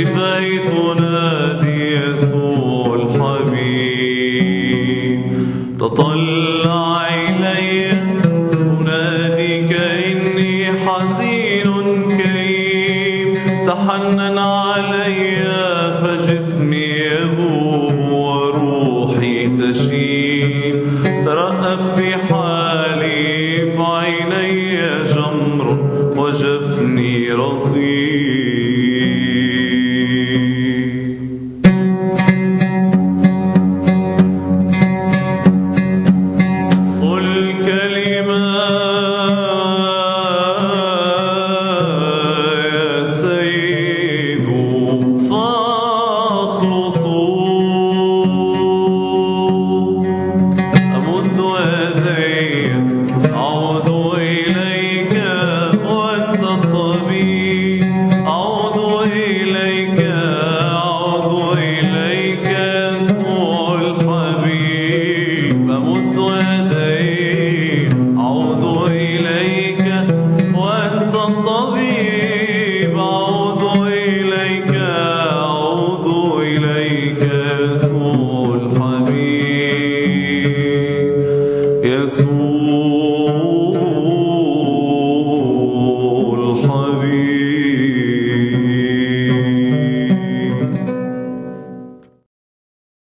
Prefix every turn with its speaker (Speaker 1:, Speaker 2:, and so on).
Speaker 1: شفيت نادي يسوع الحبيب. تطلع أناديك إني حزين تحنن يسوع الحبيب يسوع